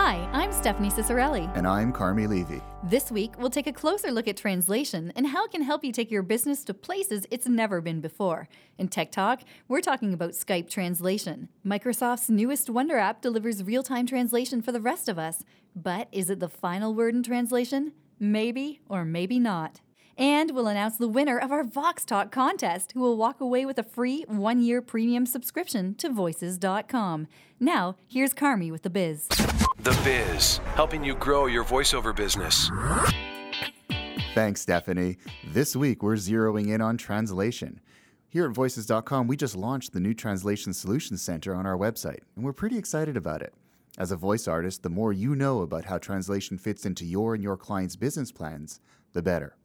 Hi, I'm Stephanie Ciccarelli. And I'm Carmi Levy. This week, we'll take a closer look at translation and how it can help you take your business to places it's never been before. In Tech Talk, we're talking about Skype translation. Microsoft's newest Wonder app delivers real time translation for the rest of us. But is it the final word in translation? Maybe or maybe not. And we'll announce the winner of our Vox Talk contest, who will walk away with a free one year premium subscription to Voices.com. Now, here's Carmi with the biz. The Biz, helping you grow your voiceover business. Thanks, Stephanie. This week, we're zeroing in on translation. Here at Voices.com, we just launched the new Translation Solutions Center on our website, and we're pretty excited about it. As a voice artist, the more you know about how translation fits into your and your client's business plans, the better.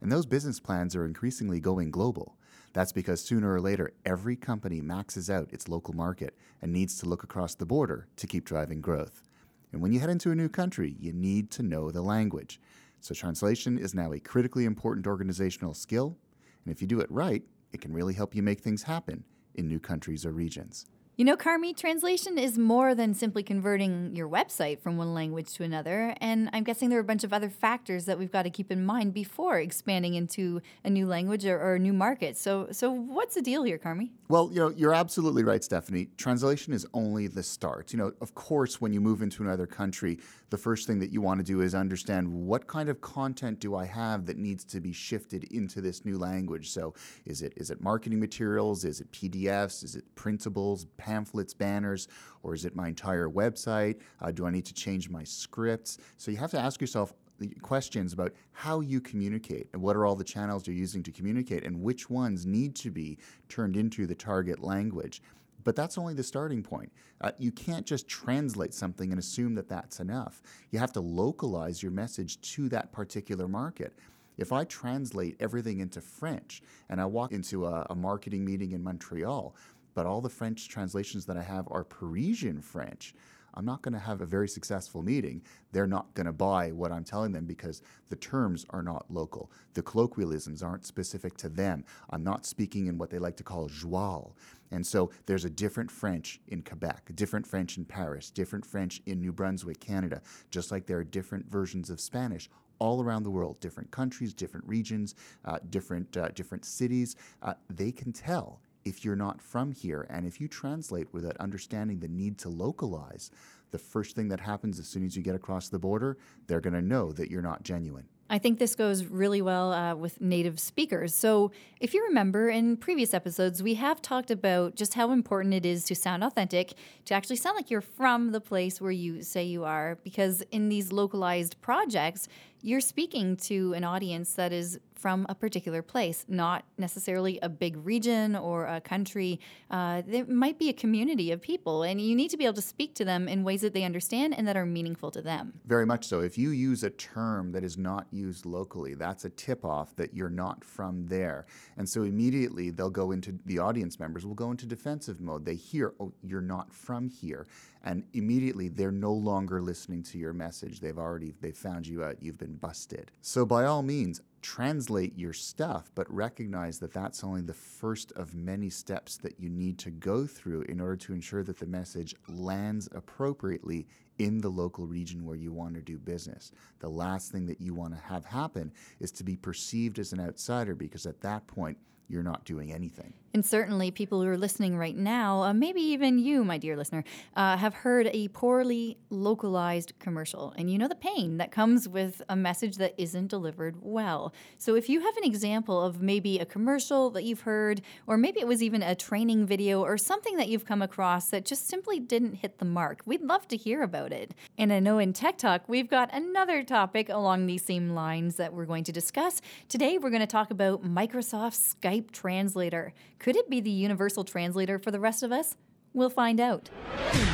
And those business plans are increasingly going global. That's because sooner or later, every company maxes out its local market and needs to look across the border to keep driving growth. And when you head into a new country, you need to know the language. So translation is now a critically important organizational skill. And if you do it right, it can really help you make things happen in new countries or regions. You know, Carmi, translation is more than simply converting your website from one language to another. And I'm guessing there are a bunch of other factors that we've got to keep in mind before expanding into a new language or, or a new market. So, so what's the deal here, Carmi? Well, you know, you're absolutely right, Stephanie. Translation is only the start. You know, of course, when you move into another country, the first thing that you want to do is understand what kind of content do I have that needs to be shifted into this new language. So, is it is it marketing materials? Is it PDFs? Is it printables? pamphlets, banners, or is it my entire website? Uh, do I need to change my scripts? So you have to ask yourself questions about how you communicate and what are all the channels you're using to communicate and which ones need to be turned into the target language. But that's only the starting point. Uh, you can't just translate something and assume that that's enough. You have to localize your message to that particular market. If I translate everything into French and I walk into a, a marketing meeting in Montreal, but all the French translations that I have are Parisian French. I'm not going to have a very successful meeting. They're not going to buy what I'm telling them because the terms are not local. The colloquialisms aren't specific to them. I'm not speaking in what they like to call joual. And so there's a different French in Quebec, different French in Paris, different French in New Brunswick, Canada, just like there are different versions of Spanish all around the world, different countries, different regions, uh, different, uh, different cities. Uh, they can tell if you're not from here. And if you translate without understanding the need to localize, the first thing that happens as soon as you get across the border, they're going to know that you're not genuine. I think this goes really well uh, with native speakers. So, if you remember in previous episodes, we have talked about just how important it is to sound authentic, to actually sound like you're from the place where you say you are, because in these localized projects, you're speaking to an audience that is from a particular place, not necessarily a big region or a country. Uh, there might be a community of people, and you need to be able to speak to them in ways that they understand and that are meaningful to them. Very much so. If you use a term that is not used locally, that's a tip off that you're not from there. And so immediately they'll go into, the audience members will go into defensive mode. They hear, oh, you're not from here and immediately they're no longer listening to your message. They've already they've found you out. You've been busted. So by all means, translate your stuff, but recognize that that's only the first of many steps that you need to go through in order to ensure that the message lands appropriately in the local region where you want to do business. The last thing that you want to have happen is to be perceived as an outsider because at that point, you're not doing anything. And certainly, people who are listening right now, uh, maybe even you, my dear listener, uh, have heard a poorly localized commercial. And you know the pain that comes with a message that isn't delivered well. So, if you have an example of maybe a commercial that you've heard, or maybe it was even a training video or something that you've come across that just simply didn't hit the mark, we'd love to hear about it. And I know in Tech Talk, we've got another topic along these same lines that we're going to discuss. Today, we're going to talk about Microsoft Skype Translator. Could it be the universal translator for the rest of us? We'll find out.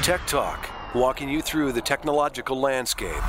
Tech Talk, walking you through the technological landscape.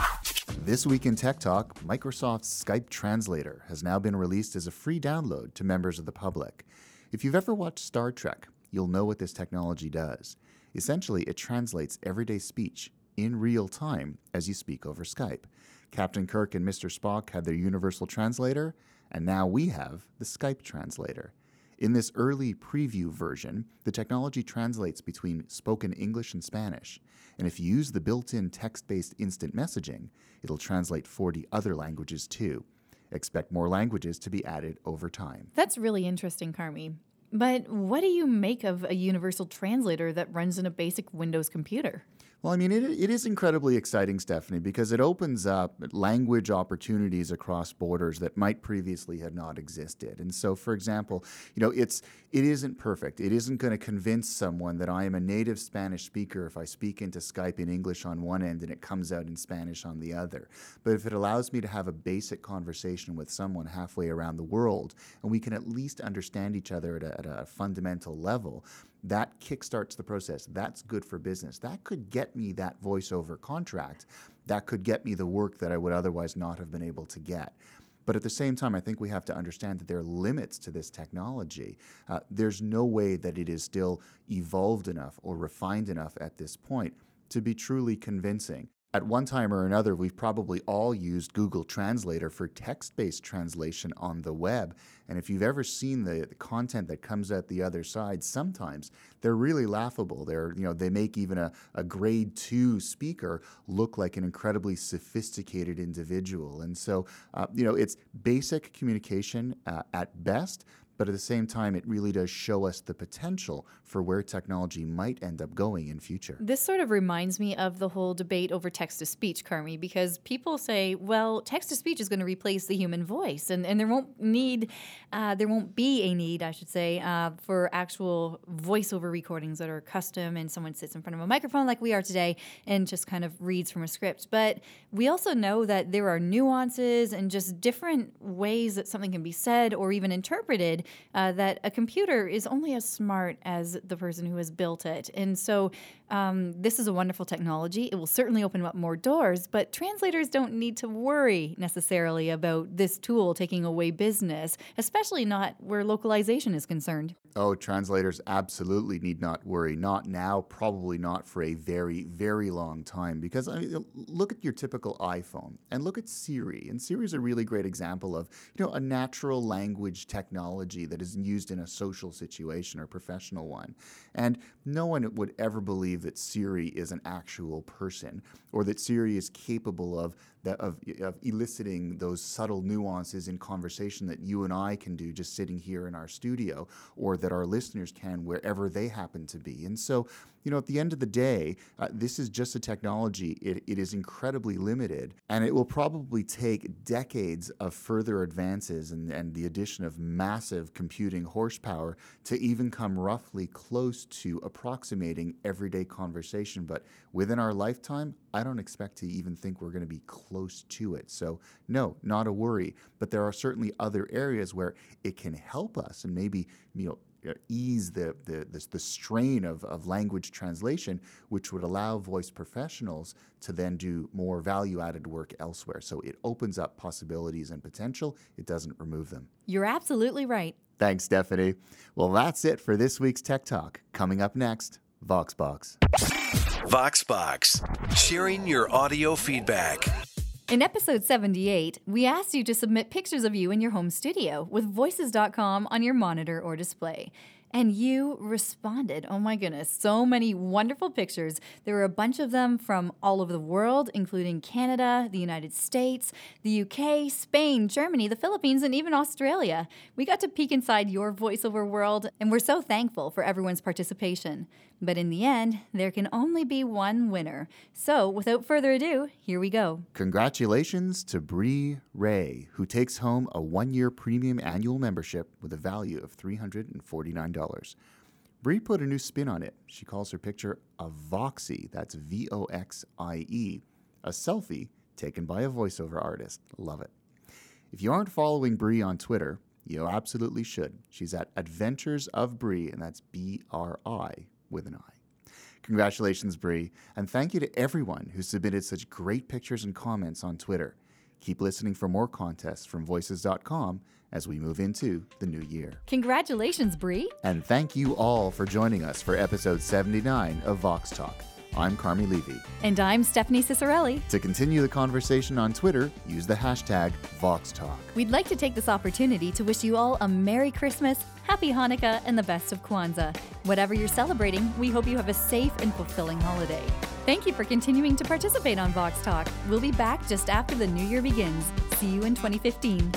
This week in Tech Talk, Microsoft's Skype Translator has now been released as a free download to members of the public. If you've ever watched Star Trek, you'll know what this technology does. Essentially, it translates everyday speech in real time as you speak over Skype. Captain Kirk and Mr. Spock had their universal translator, and now we have the Skype translator. In this early preview version, the technology translates between spoken English and Spanish. And if you use the built in text based instant messaging, it'll translate 40 other languages too. Expect more languages to be added over time. That's really interesting, Carmi. But what do you make of a universal translator that runs in a basic Windows computer? Well, I mean, it, it is incredibly exciting, Stephanie, because it opens up language opportunities across borders that might previously have not existed. And so, for example, you know, it's it isn't perfect. It isn't going to convince someone that I am a native Spanish speaker if I speak into Skype in English on one end and it comes out in Spanish on the other. But if it allows me to have a basic conversation with someone halfway around the world, and we can at least understand each other at a, at a fundamental level, that kickstarts the process. That's good for business. That could get me that voiceover contract. That could get me the work that I would otherwise not have been able to get. But at the same time, I think we have to understand that there are limits to this technology. Uh, there's no way that it is still evolved enough or refined enough at this point to be truly convincing at one time or another, we've probably all used Google Translator for text based translation on the web. And if you've ever seen the, content that comes out the other side, sometimes they're really laughable. They're, you know, they make even a, a grade two speaker look like an incredibly sophisticated individual. And so, uh, you know, it's basic communication uh, at best, but at the same time, it really does show us the potential for where technology might end up going in future. This sort of reminds me of the whole debate over text to speech, Carmi, because people say, well, text to speech is going to replace the human voice, and, and there won't need, uh, there won't be a need, I should say, uh, for actual voiceover recordings that are custom and someone sits in front of a microphone like we are today and just kind of reads from a script. But we also know that there are nuances and just different ways that something can be said or even interpreted uh, that a computer is only as smart as the person who has built it. And so um, this is a wonderful technology. It will certainly open up more doors, but translators don't need to worry necessarily about this tool taking away business, especially not where localization is concerned. Oh, translators absolutely need not worry. Not now, probably not for a very, very long time. Because I mean, look at your typical iPhone and look at Siri. And Siri is a really great example of you know a natural language technology that is used in a social situation or professional one. And no one would ever believe that Siri is an actual person or that Siri is capable of that of, of eliciting those subtle nuances in conversation that you and I can do just sitting here in our studio or that our listeners can wherever they happen to be. And so you know, at the end of the day, uh, this is just a technology. It, it is incredibly limited, and it will probably take decades of further advances and, and the addition of massive computing horsepower to even come roughly close to approximating everyday conversation. But within our lifetime, I don't expect to even think we're going to be close to it. So, no, not a worry. But there are certainly other areas where it can help us and maybe, you know, Uh, ease the, the, the, the, strain of, of language translation, which would allow voice professionals to then do more value added work elsewhere. So it opens up possibilities and potential, it doesn't remove them. You're absolutely right. Thanks, Stephanie. Well, that's it for this week's Tech Talk. Coming up next, VoxBox. VoxBox, sharing your audio feedback. In episode 78, we asked you to submit pictures of you in your home studio with voices.com on your monitor or display. And you responded. Oh my goodness, so many wonderful pictures. There were a bunch of them from all over the world, including Canada, the United States, the UK, Spain, Germany, the Philippines, and even Australia. We got to peek inside your voiceover world, and we're so thankful for everyone's participation. But in the end, there can only be one winner. So without further ado, here we go. Congratulations to Bri Ray, who takes home a one year premium annual membership with a value of $349. Bri put a new spin on it. She calls her picture a Voxie, that's V O X I E, a selfie taken by a voiceover artist. Love it. If you aren't following Bri on Twitter, you absolutely should. She's at Adventures of Bree, and that's B R I with an I. Congratulations, Bri. And thank you to everyone who submitted such great pictures and comments on Twitter. Keep listening for more contests from voices.com as we move into the new year. Congratulations, Bri. And thank you all for joining us for episode 79 of Vox Talk. I'm Carmi Levy. And I'm Stephanie Ciccarelli. To continue the conversation on Twitter, use the hashtag VoxTalk. We'd like to take this opportunity to wish you all a Merry Christmas, Happy Hanukkah, and the best of Kwanzaa. Whatever you're celebrating, we hope you have a safe and fulfilling holiday. Thank you for continuing to participate on Vox Talk. We'll be back just after the new year begins. See you in 2015.